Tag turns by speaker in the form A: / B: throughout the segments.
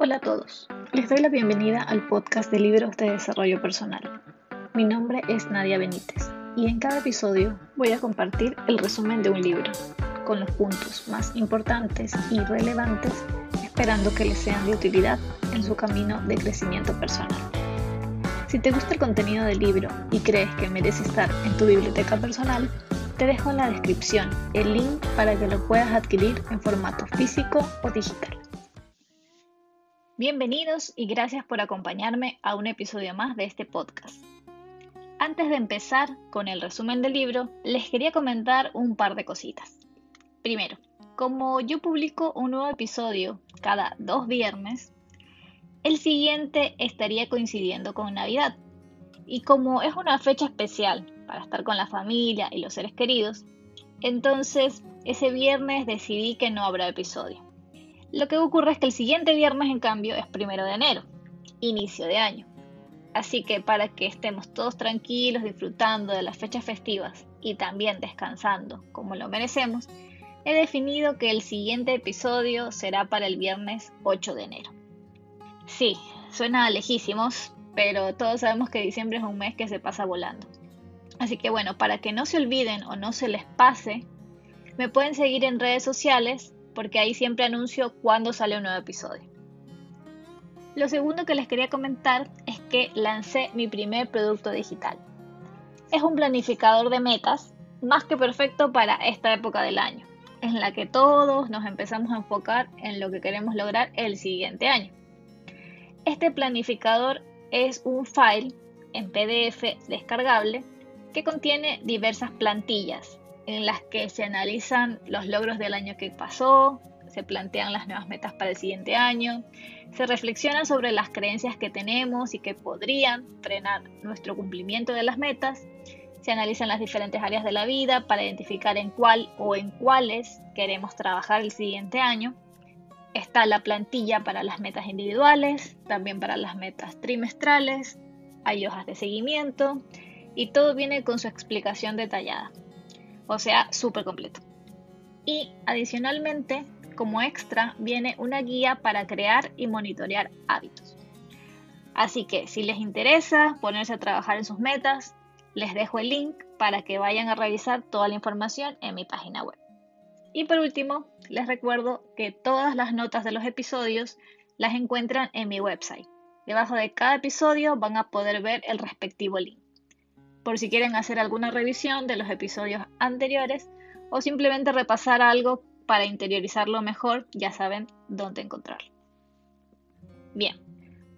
A: Hola a todos, les doy la bienvenida al podcast de libros de desarrollo personal. Mi nombre es Nadia Benítez y en cada episodio voy a compartir el resumen de un libro, con los puntos más importantes y relevantes, esperando que les sean de utilidad en su camino de crecimiento personal. Si te gusta el contenido del libro y crees que merece estar en tu biblioteca personal, te dejo en la descripción el link para que lo puedas adquirir en formato físico o digital. Bienvenidos y gracias por acompañarme a un episodio más de este podcast. Antes de empezar con el resumen del libro, les quería comentar un par de cositas. Primero, como yo publico un nuevo episodio cada dos viernes, el siguiente estaría coincidiendo con Navidad. Y como es una fecha especial para estar con la familia y los seres queridos, entonces ese viernes decidí que no habrá episodio. Lo que ocurre es que el siguiente viernes, en cambio, es primero de enero, inicio de año. Así que para que estemos todos tranquilos, disfrutando de las fechas festivas y también descansando como lo merecemos, he definido que el siguiente episodio será para el viernes 8 de enero. Sí, suena lejísimos, pero todos sabemos que diciembre es un mes que se pasa volando. Así que bueno, para que no se olviden o no se les pase, me pueden seguir en redes sociales porque ahí siempre anuncio cuándo sale un nuevo episodio. Lo segundo que les quería comentar es que lancé mi primer producto digital. Es un planificador de metas más que perfecto para esta época del año, en la que todos nos empezamos a enfocar en lo que queremos lograr el siguiente año. Este planificador es un file en PDF descargable que contiene diversas plantillas en las que se analizan los logros del año que pasó, se plantean las nuevas metas para el siguiente año, se reflexiona sobre las creencias que tenemos y que podrían frenar nuestro cumplimiento de las metas, se analizan las diferentes áreas de la vida para identificar en cuál o en cuáles queremos trabajar el siguiente año. Está la plantilla para las metas individuales, también para las metas trimestrales, hay hojas de seguimiento y todo viene con su explicación detallada o sea, súper completo. Y adicionalmente, como extra, viene una guía para crear y monitorear hábitos. Así que si les interesa ponerse a trabajar en sus metas, les dejo el link para que vayan a revisar toda la información en mi página web. Y por último, les recuerdo que todas las notas de los episodios las encuentran en mi website. Debajo de cada episodio van a poder ver el respectivo link por si quieren hacer alguna revisión de los episodios anteriores o simplemente repasar algo para interiorizarlo mejor, ya saben dónde encontrarlo. Bien,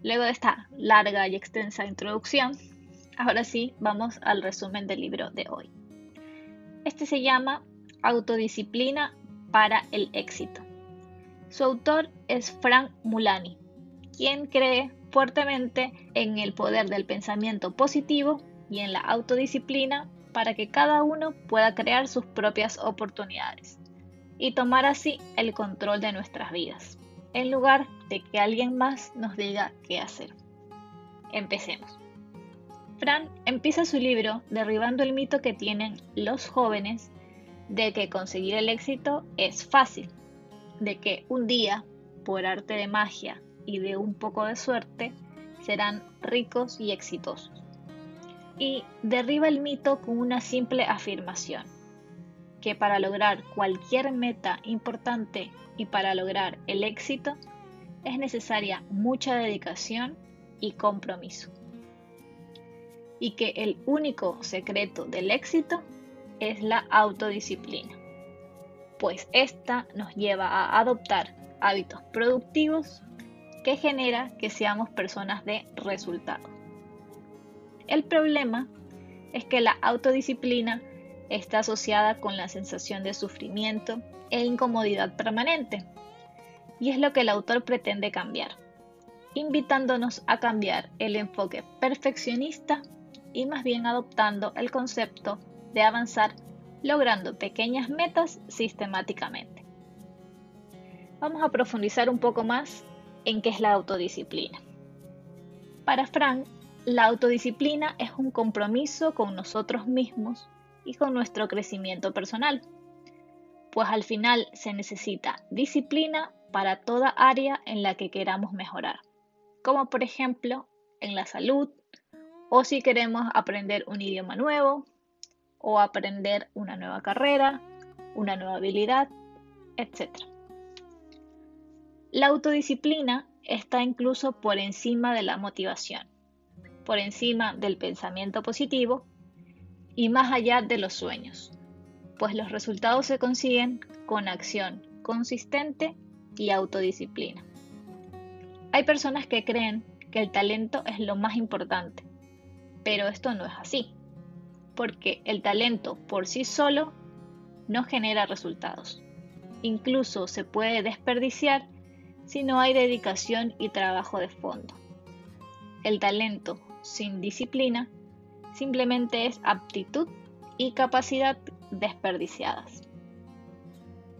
A: luego de esta larga y extensa introducción, ahora sí vamos al resumen del libro de hoy. Este se llama Autodisciplina para el éxito. Su autor es Frank Mulani, quien cree fuertemente en el poder del pensamiento positivo y en la autodisciplina para que cada uno pueda crear sus propias oportunidades y tomar así el control de nuestras vidas, en lugar de que alguien más nos diga qué hacer. Empecemos. Fran empieza su libro derribando el mito que tienen los jóvenes de que conseguir el éxito es fácil, de que un día, por arte de magia y de un poco de suerte, serán ricos y exitosos y derriba el mito con una simple afirmación, que para lograr cualquier meta importante y para lograr el éxito es necesaria mucha dedicación y compromiso. Y que el único secreto del éxito es la autodisciplina, pues esta nos lleva a adoptar hábitos productivos que genera que seamos personas de resultados. El problema es que la autodisciplina está asociada con la sensación de sufrimiento e incomodidad permanente. Y es lo que el autor pretende cambiar, invitándonos a cambiar el enfoque perfeccionista y más bien adoptando el concepto de avanzar logrando pequeñas metas sistemáticamente. Vamos a profundizar un poco más en qué es la autodisciplina. Para Frank, la autodisciplina es un compromiso con nosotros mismos y con nuestro crecimiento personal, pues al final se necesita disciplina para toda área en la que queramos mejorar, como por ejemplo en la salud, o si queremos aprender un idioma nuevo, o aprender una nueva carrera, una nueva habilidad, etc. La autodisciplina está incluso por encima de la motivación, por encima del pensamiento positivo y más allá de los sueños, pues los resultados se consiguen con acción consistente y autodisciplina. Hay personas que creen que el talento es lo más importante, pero esto no es así, porque el talento por sí solo no genera resultados. Incluso se puede desperdiciar si no hay dedicación y trabajo de fondo. El talento sin disciplina simplemente es aptitud y capacidad desperdiciadas.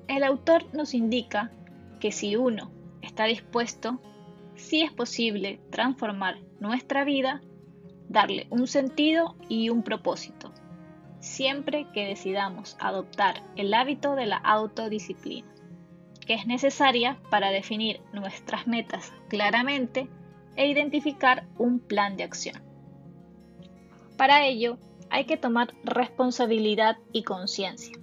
A: El autor nos indica que si uno está dispuesto, sí es posible transformar nuestra vida, darle un sentido y un propósito, siempre que decidamos adoptar el hábito de la autodisciplina, que es necesaria para definir nuestras metas claramente e identificar un plan de acción. Para ello, hay que tomar responsabilidad y conciencia.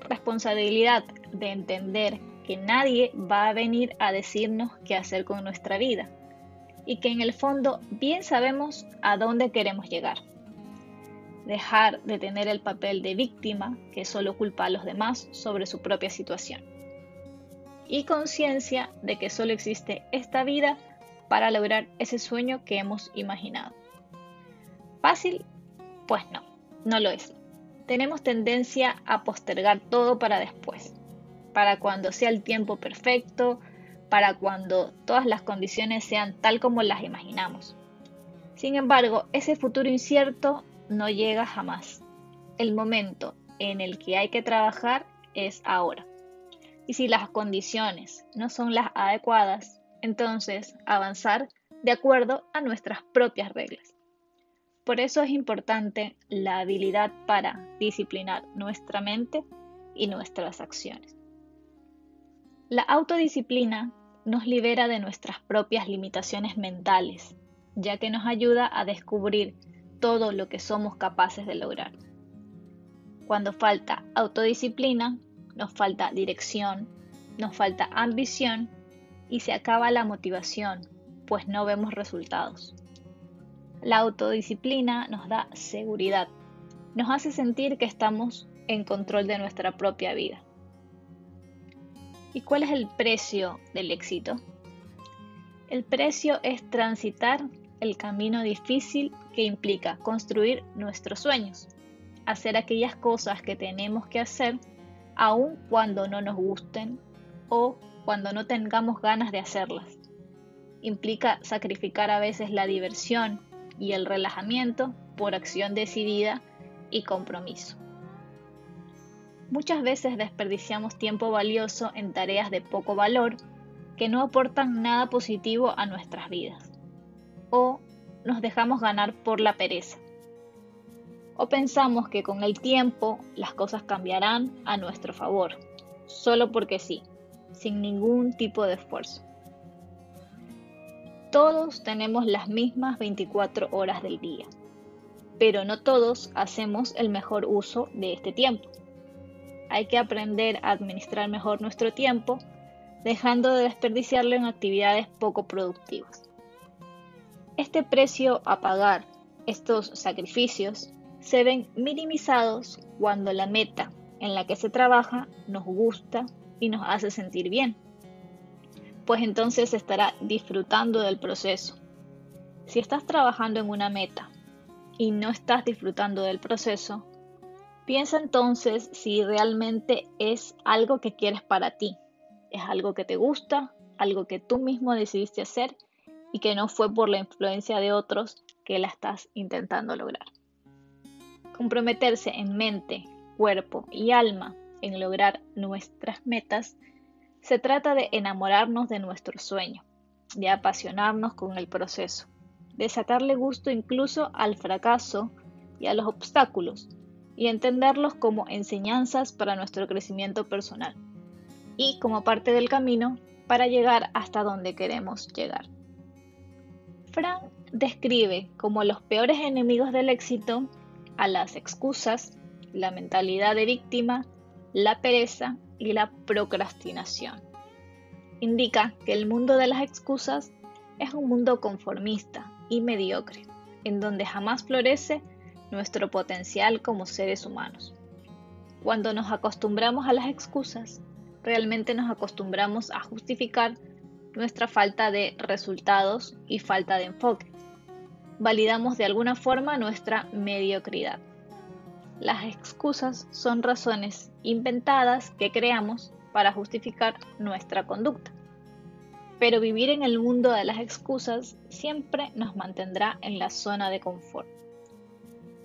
A: Responsabilidad de entender que nadie va a venir a decirnos qué hacer con nuestra vida y que en el fondo bien sabemos a dónde queremos llegar. Dejar de tener el papel de víctima que solo culpa a los demás sobre su propia situación. Y conciencia de que solo existe esta vida para lograr ese sueño que hemos imaginado. ¿Fácil? Pues no, no lo es. Tenemos tendencia a postergar todo para después, para cuando sea el tiempo perfecto, para cuando todas las condiciones sean tal como las imaginamos. Sin embargo, ese futuro incierto no llega jamás. El momento en el que hay que trabajar es ahora. Y si las condiciones no son las adecuadas, entonces avanzar de acuerdo a nuestras propias reglas. Por eso es importante la habilidad para disciplinar nuestra mente y nuestras acciones. La autodisciplina nos libera de nuestras propias limitaciones mentales, ya que nos ayuda a descubrir todo lo que somos capaces de lograr. Cuando falta autodisciplina, nos falta dirección, nos falta ambición y se acaba la motivación, pues no vemos resultados. La autodisciplina nos da seguridad, nos hace sentir que estamos en control de nuestra propia vida. ¿Y cuál es el precio del éxito? El precio es transitar el camino difícil que implica construir nuestros sueños, hacer aquellas cosas que tenemos que hacer aun cuando no nos gusten o cuando no tengamos ganas de hacerlas. Implica sacrificar a veces la diversión, y el relajamiento por acción decidida y compromiso. Muchas veces desperdiciamos tiempo valioso en tareas de poco valor que no aportan nada positivo a nuestras vidas. O nos dejamos ganar por la pereza. O pensamos que con el tiempo las cosas cambiarán a nuestro favor, solo porque sí, sin ningún tipo de esfuerzo. Todos tenemos las mismas 24 horas del día, pero no todos hacemos el mejor uso de este tiempo. Hay que aprender a administrar mejor nuestro tiempo, dejando de desperdiciarlo en actividades poco productivas. Este precio a pagar, estos sacrificios, se ven minimizados cuando la meta en la que se trabaja nos gusta y nos hace sentir bien pues entonces estará disfrutando del proceso. Si estás trabajando en una meta y no estás disfrutando del proceso, piensa entonces si realmente es algo que quieres para ti, es algo que te gusta, algo que tú mismo decidiste hacer y que no fue por la influencia de otros que la estás intentando lograr. Comprometerse en mente, cuerpo y alma en lograr nuestras metas se trata de enamorarnos de nuestro sueño, de apasionarnos con el proceso, de sacarle gusto incluso al fracaso y a los obstáculos y entenderlos como enseñanzas para nuestro crecimiento personal. Y como parte del camino, para llegar hasta donde queremos llegar. Frank describe como los peores enemigos del éxito a las excusas, la mentalidad de víctima, la pereza y la procrastinación. Indica que el mundo de las excusas es un mundo conformista y mediocre, en donde jamás florece nuestro potencial como seres humanos. Cuando nos acostumbramos a las excusas, realmente nos acostumbramos a justificar nuestra falta de resultados y falta de enfoque. Validamos de alguna forma nuestra mediocridad. Las excusas son razones inventadas que creamos para justificar nuestra conducta. Pero vivir en el mundo de las excusas siempre nos mantendrá en la zona de confort.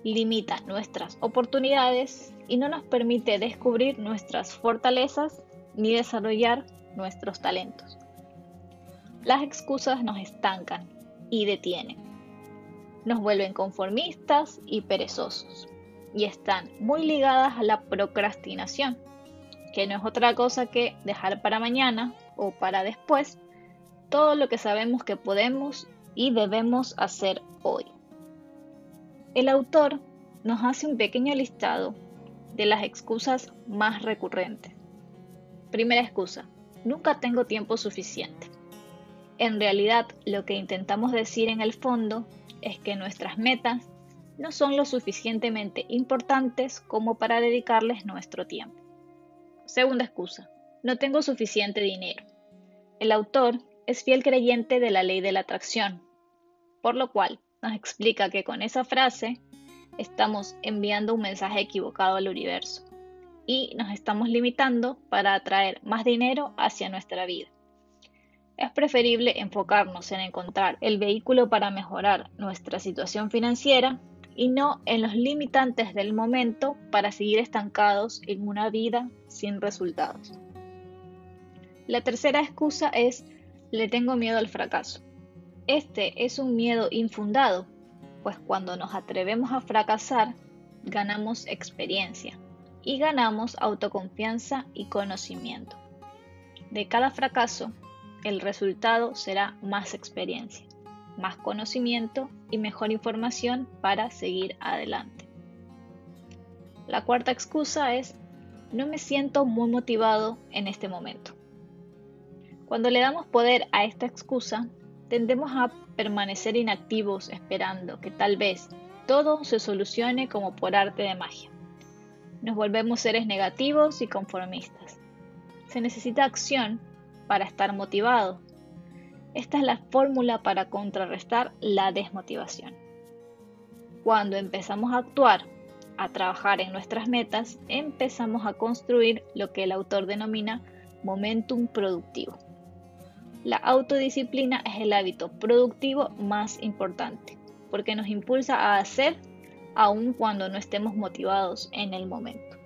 A: Limita nuestras oportunidades y no nos permite descubrir nuestras fortalezas ni desarrollar nuestros talentos. Las excusas nos estancan y detienen. Nos vuelven conformistas y perezosos. Y están muy ligadas a la procrastinación, que no es otra cosa que dejar para mañana o para después todo lo que sabemos que podemos y debemos hacer hoy. El autor nos hace un pequeño listado de las excusas más recurrentes. Primera excusa, nunca tengo tiempo suficiente. En realidad, lo que intentamos decir en el fondo es que nuestras metas no son lo suficientemente importantes como para dedicarles nuestro tiempo. Segunda excusa, no tengo suficiente dinero. El autor es fiel creyente de la ley de la atracción, por lo cual nos explica que con esa frase estamos enviando un mensaje equivocado al universo y nos estamos limitando para atraer más dinero hacia nuestra vida. Es preferible enfocarnos en encontrar el vehículo para mejorar nuestra situación financiera y no en los limitantes del momento para seguir estancados en una vida sin resultados. La tercera excusa es le tengo miedo al fracaso. Este es un miedo infundado, pues cuando nos atrevemos a fracasar, ganamos experiencia y ganamos autoconfianza y conocimiento. De cada fracaso, el resultado será más experiencia, más conocimiento y mejor información para seguir adelante. La cuarta excusa es, no me siento muy motivado en este momento. Cuando le damos poder a esta excusa, tendemos a permanecer inactivos esperando que tal vez todo se solucione como por arte de magia nos volvemos seres negativos y conformistas. Se necesita acción para estar motivado. Esta es la fórmula para contrarrestar la desmotivación. Cuando empezamos a actuar, a trabajar en nuestras metas, empezamos a construir lo que el autor denomina momentum productivo. La autodisciplina es el hábito productivo más importante, porque nos impulsa a hacer aun cuando no estemos motivados en el momento.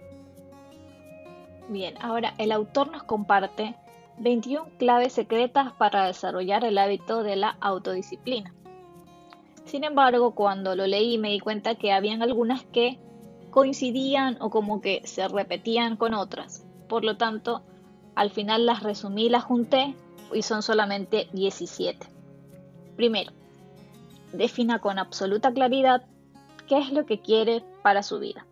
A: Bien, ahora el autor nos comparte 21 claves secretas para desarrollar el hábito de la autodisciplina. Sin embargo, cuando lo leí me di cuenta que habían algunas que coincidían o como que se repetían con otras. Por lo tanto, al final las resumí, las junté y son solamente 17. Primero, defina con absoluta claridad qué es lo que quiere para su vida.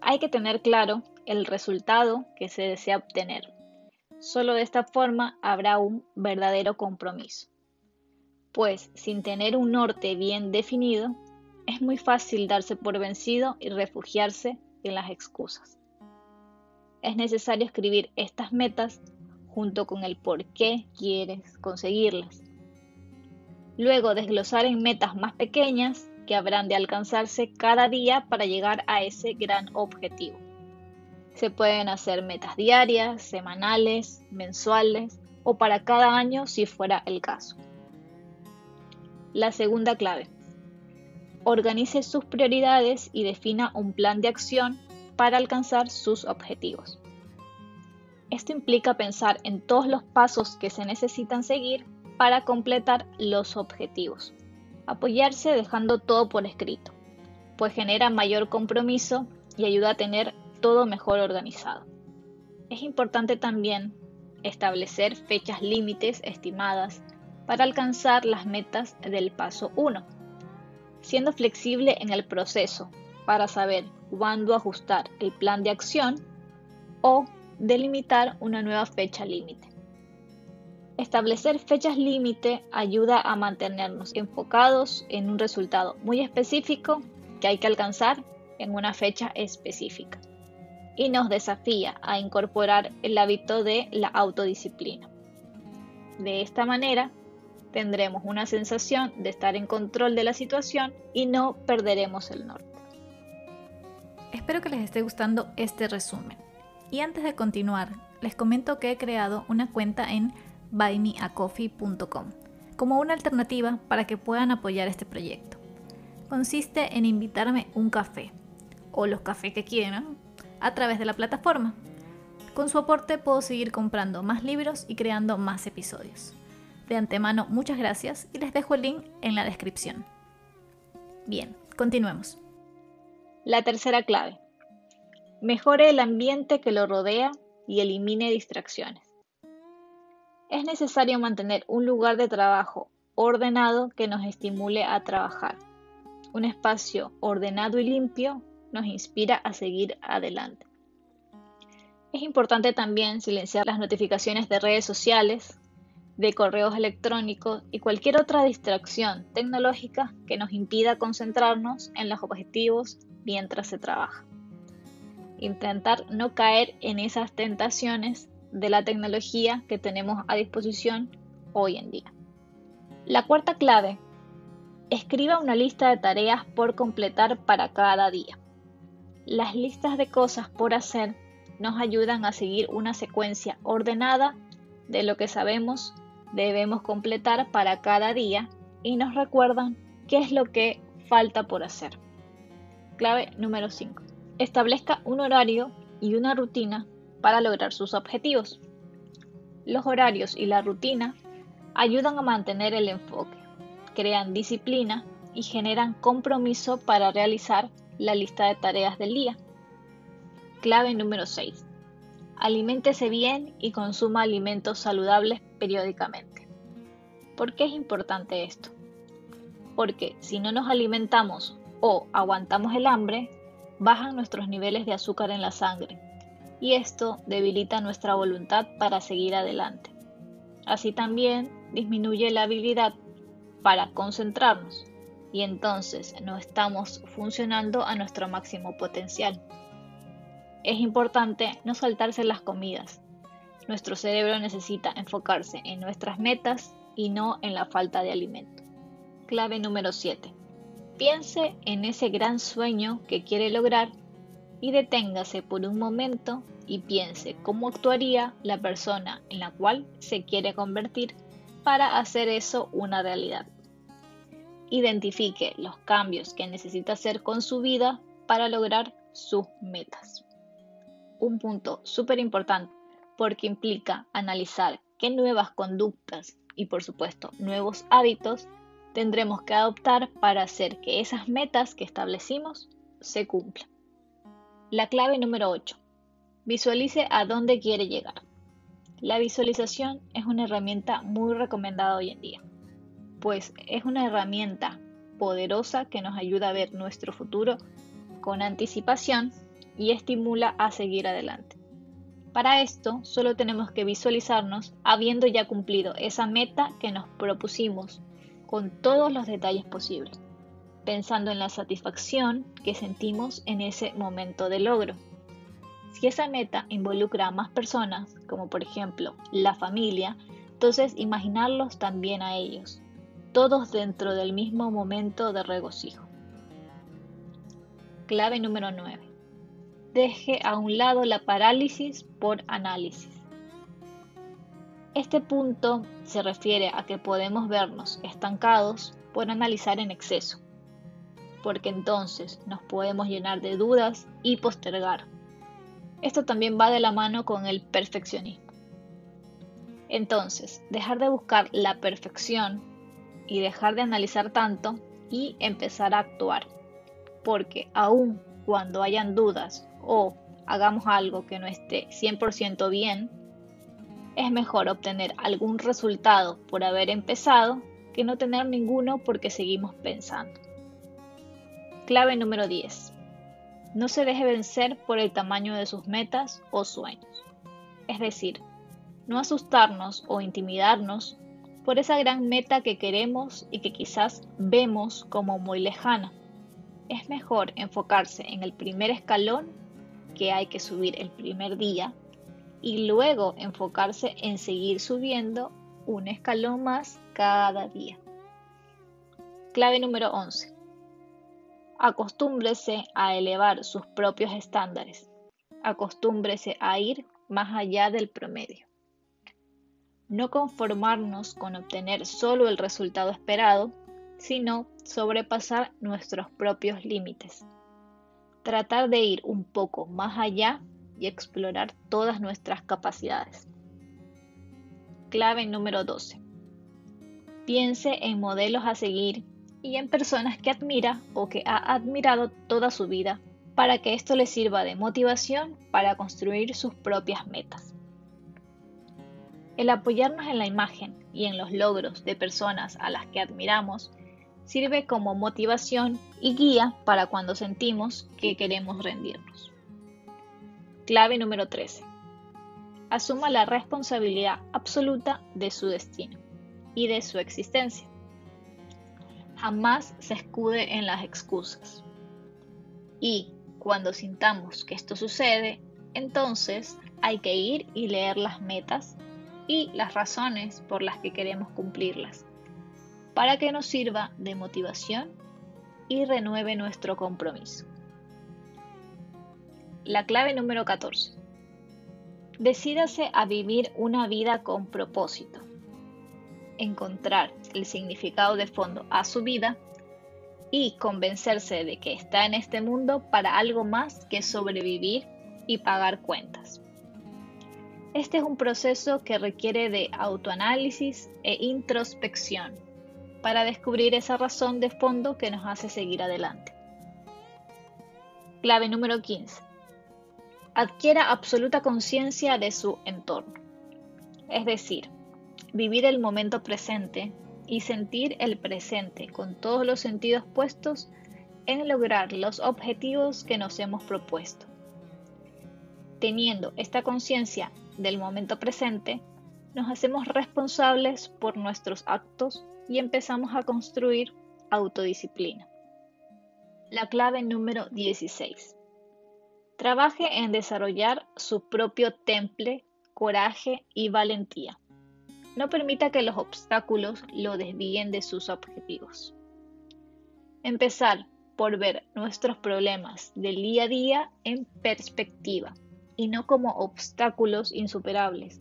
A: Hay que tener claro el resultado que se desea obtener. Solo de esta forma habrá un verdadero compromiso. Pues sin tener un norte bien definido, es muy fácil darse por vencido y refugiarse en las excusas. Es necesario escribir estas metas junto con el por qué quieres conseguirlas. Luego desglosar en metas más pequeñas que habrán de alcanzarse cada día para llegar a ese gran objetivo. Se pueden hacer metas diarias, semanales, mensuales o para cada año si fuera el caso. La segunda clave. Organice sus prioridades y defina un plan de acción para alcanzar sus objetivos. Esto implica pensar en todos los pasos que se necesitan seguir para completar los objetivos apoyarse dejando todo por escrito, pues genera mayor compromiso y ayuda a tener todo mejor organizado. Es importante también establecer fechas límites estimadas para alcanzar las metas del paso 1, siendo flexible en el proceso para saber cuándo ajustar el plan de acción o delimitar una nueva fecha límite. Establecer fechas límite ayuda a mantenernos enfocados en un resultado muy específico que hay que alcanzar en una fecha específica y nos desafía a incorporar el hábito de la autodisciplina. De esta manera, tendremos una sensación de estar en control de la situación y no perderemos el norte.
B: Espero que les esté gustando este resumen. Y antes de continuar, les comento que he creado una cuenta en buymeacoffee.com como una alternativa para que puedan apoyar este proyecto. Consiste en invitarme un café o los cafés que quieran a través de la plataforma. Con su aporte puedo seguir comprando más libros y creando más episodios. De antemano, muchas gracias y les dejo el link en la descripción. Bien, continuemos.
A: La tercera clave. Mejore el ambiente que lo rodea y elimine distracciones. Es necesario mantener un lugar de trabajo ordenado que nos estimule a trabajar. Un espacio ordenado y limpio nos inspira a seguir adelante. Es importante también silenciar las notificaciones de redes sociales, de correos electrónicos y cualquier otra distracción tecnológica que nos impida concentrarnos en los objetivos mientras se trabaja. Intentar no caer en esas tentaciones de la tecnología que tenemos a disposición hoy en día. La cuarta clave, escriba una lista de tareas por completar para cada día. Las listas de cosas por hacer nos ayudan a seguir una secuencia ordenada de lo que sabemos debemos completar para cada día y nos recuerdan qué es lo que falta por hacer. Clave número 5. Establezca un horario y una rutina para lograr sus objetivos. Los horarios y la rutina ayudan a mantener el enfoque, crean disciplina y generan compromiso para realizar la lista de tareas del día. Clave número 6. Aliméntese bien y consuma alimentos saludables periódicamente. ¿Por qué es importante esto? Porque si no nos alimentamos o aguantamos el hambre, bajan nuestros niveles de azúcar en la sangre y esto debilita nuestra voluntad para seguir adelante. Así también disminuye la habilidad para concentrarnos y entonces no estamos funcionando a nuestro máximo potencial. Es importante no saltarse las comidas. Nuestro cerebro necesita enfocarse en nuestras metas y no en la falta de alimento. Clave número 7. Piense en ese gran sueño que quiere lograr y deténgase por un momento y piense cómo actuaría la persona en la cual se quiere convertir para hacer eso una realidad. Identifique los cambios que necesita hacer con su vida para lograr sus metas. Un punto súper importante porque implica analizar qué nuevas conductas y por supuesto nuevos hábitos tendremos que adoptar para hacer que esas metas que establecimos se cumplan. La clave número 8. Visualice a dónde quiere llegar. La visualización es una herramienta muy recomendada hoy en día pues es una herramienta poderosa que nos ayuda a ver nuestro futuro con anticipación y estimula a seguir adelante. Para esto solo tenemos que visualizarnos habiendo ya cumplido esa meta que nos propusimos con todos los detalles posibles, pensando en la satisfacción que sentimos en ese momento de logro. Si esa meta involucra a más personas, como por ejemplo la familia, entonces imaginarlos también a ellos, todos dentro del mismo momento de regocijo. Clave número 9. Deje a un lado la parálisis por análisis. Este punto se refiere a que podemos vernos estancados por analizar en exceso, porque entonces nos podemos llenar de dudas y postergar. Esto también va de la mano con el perfeccionismo. Entonces, dejar de buscar la perfección y dejar de analizar tanto y empezar a actuar. Porque aun cuando hayan dudas o hagamos algo que no esté 100% bien, Es mejor obtener algún resultado por haber empezado que no tener ninguno porque seguimos pensando. Clave número 10. No se deje vencer por el tamaño de sus metas o sueños. Es decir, no asustarnos o intimidarnos por esa gran meta que queremos y que quizás vemos como muy lejana. Es mejor enfocarse en el primer escalón que hay que subir el primer día y luego enfocarse en seguir subiendo un escalón más cada día. Clave número 11. Acostúmbrese a elevar sus propios estándares. Acostúmbrese a ir más allá del promedio no conformarnos con obtener solo el resultado esperado, sino sobrepasar nuestros propios límites. Tratar de ir un poco más allá y explorar todas nuestras capacidades. Clave número 12. Piense en modelos a seguir y en personas que admira o que ha admirado toda su vida para que esto le sirva de motivación para construir sus propias metas. El apoyarnos en la imagen y en los logros de personas a las que admiramos sirve como motivación y guía para cuando sentimos que queremos rendirnos. Clave número 13. Asuma la responsabilidad absoluta de su destino y de su existencia. Jamás se escude en las excusas. Y cuando sintamos que esto sucede, entonces hay que ir y leer las metas y las razones por las que queremos cumplirlas, para que nos sirva de motivación y renueve nuestro compromiso. La clave número 14. Decídase a vivir una vida con propósito. Encontrar el significado de fondo a su vida y convencerse de que está en este mundo para algo más que sobrevivir y pagar cuentas. Este es un proceso que requiere de autoanálisis e introspección para descubrir esa razón de fondo que nos hace seguir adelante. Clave número 15. Adquiera absoluta conciencia de su entorno. Es decir, vivir el momento presente y sentir el presente con todos los sentidos puestos en lograr los objetivos que nos hemos propuesto. Teniendo esta conciencia del momento presente, nos hacemos responsables por nuestros actos y empezamos a construir autodisciplina. La clave número 16. Trabaje en desarrollar su propio temple, coraje y valentía. No permita que los obstáculos lo desvíen de sus objetivos. Empezar por ver nuestros problemas del día a día en perspectiva y no como obstáculos insuperables,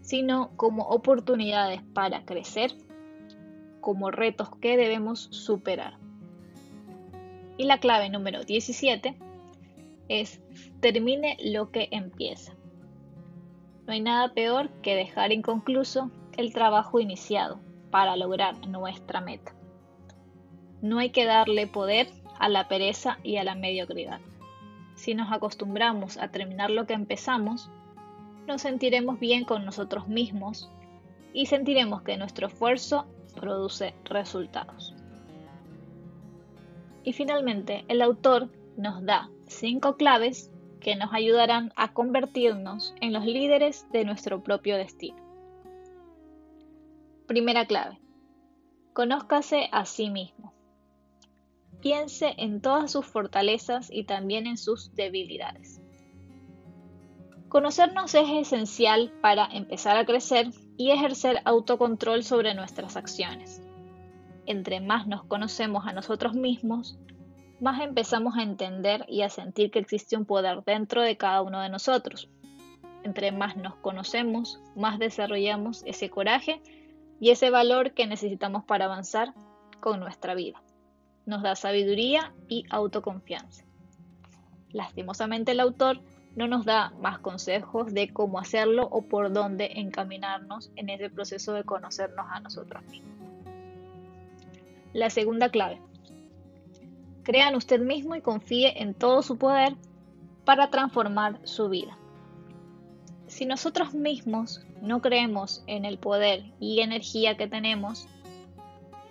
A: sino como oportunidades para crecer, como retos que debemos superar. Y la clave número 17 es termine lo que empieza. No hay nada peor que dejar inconcluso el trabajo iniciado para lograr nuestra meta. No hay que darle poder a la pereza y a la mediocridad. Si nos acostumbramos a terminar lo que empezamos, nos sentiremos bien con nosotros mismos y sentiremos que nuestro esfuerzo produce resultados. Y finalmente, el autor nos da cinco claves que nos ayudarán a convertirnos en los líderes de nuestro propio destino. Primera clave. Conózcase a sí mismo. Piense en todas sus fortalezas y también en sus debilidades. Conocernos es esencial para empezar a crecer y ejercer autocontrol sobre nuestras acciones. Entre más nos conocemos a nosotros mismos, más empezamos a entender y a sentir que existe un poder dentro de cada uno de nosotros. Entre más nos conocemos, más desarrollamos ese coraje y ese valor que necesitamos para avanzar con nuestra vida nos da sabiduría y autoconfianza. Lastimosamente el autor no nos da más consejos de cómo hacerlo o por dónde encaminarnos en ese proceso de conocernos a nosotros mismos. La segunda clave. Crea en usted mismo y confíe en todo su poder para transformar su vida. si nosotros mismos no creemos en el poder y energía que tenemos,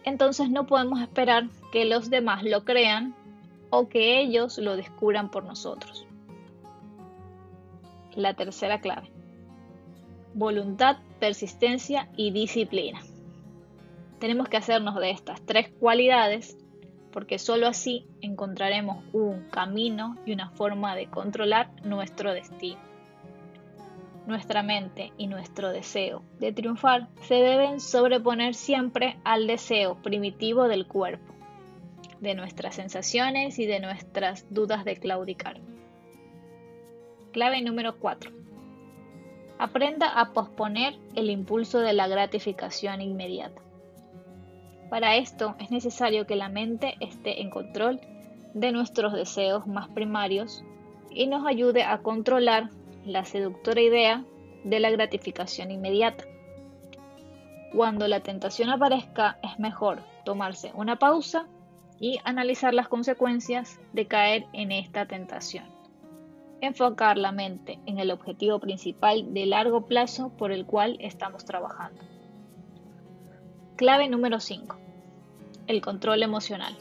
A: entonces no podemos esperar que los demás lo crean o que ellos lo descubran por nosotros. La tercera clave. Voluntad, persistencia y disciplina. Tenemos que hacernos de estas tres cualidades porque sólo así encontraremos un camino y una forma de controlar nuestro destino. Nuestra mente y nuestro deseo de triunfar se deben sobreponer siempre al deseo primitivo del cuerpo, de nuestras sensaciones y de nuestras dudas de claudicar. Clave número 4. Aprenda a posponer el impulso de la gratificación inmediata. Para esto es necesario que la mente esté en control de nuestros deseos más primarios y nos ayude a controlar la seductora idea de la gratificación inmediata. Cuando la tentación aparezca es mejor tomarse una pausa y analizar las consecuencias de caer en esta tentación. Enfocar la mente en el objetivo principal de largo plazo por el cual estamos trabajando. Clave número 5. El control emocional.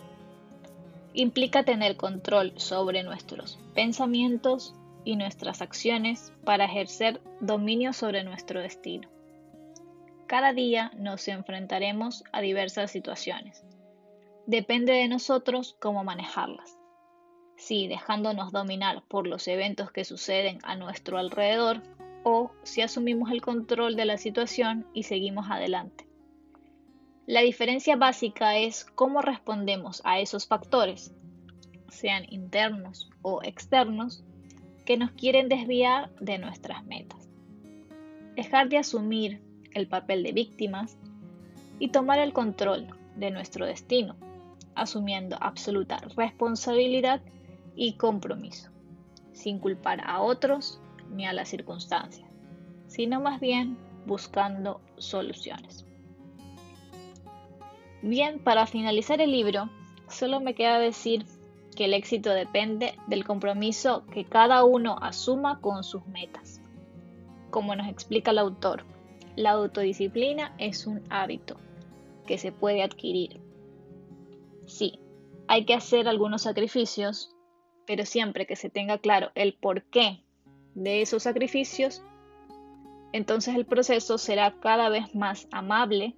A: Implica tener control sobre nuestros pensamientos y nuestras acciones para ejercer dominio sobre nuestro destino. Cada día nos enfrentaremos a diversas situaciones. Depende de nosotros cómo manejarlas. Si dejándonos dominar por los eventos que suceden a nuestro alrededor o si asumimos el control de la situación y seguimos adelante. La diferencia básica es cómo respondemos a esos factores, sean internos o externos, que nos quieren desviar de nuestras metas. Dejar de asumir el papel de víctimas y tomar el control de nuestro destino, asumiendo absoluta responsabilidad y compromiso, sin culpar a otros ni a las circunstancias, sino más bien buscando soluciones. Bien, para finalizar el libro, solo me queda decir que el éxito depende del compromiso que cada uno asuma con sus metas. Como nos explica el autor, la autodisciplina es un hábito que se puede adquirir. Sí, hay que hacer algunos sacrificios, pero siempre que se tenga claro el porqué de esos sacrificios, entonces el proceso será cada vez más amable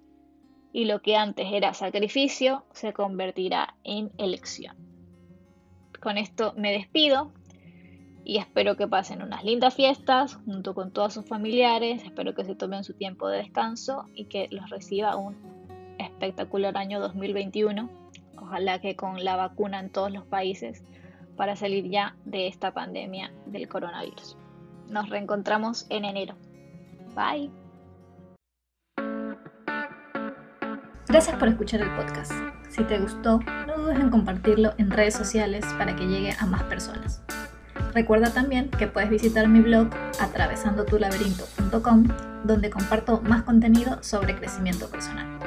A: y lo que antes era sacrificio se convertirá en elección. Con esto me despido y espero que pasen unas lindas fiestas junto con todos sus familiares, espero que se tomen su tiempo de descanso y que los reciba un espectacular año 2021, ojalá que con la vacuna en todos los países para salir ya de esta pandemia del coronavirus. Nos reencontramos en enero. Bye.
B: Gracias por escuchar el podcast. Si te gustó, en compartirlo en redes sociales para que llegue a más personas. Recuerda también que puedes visitar mi blog atravesandotulaberinto.com donde comparto más contenido sobre crecimiento personal.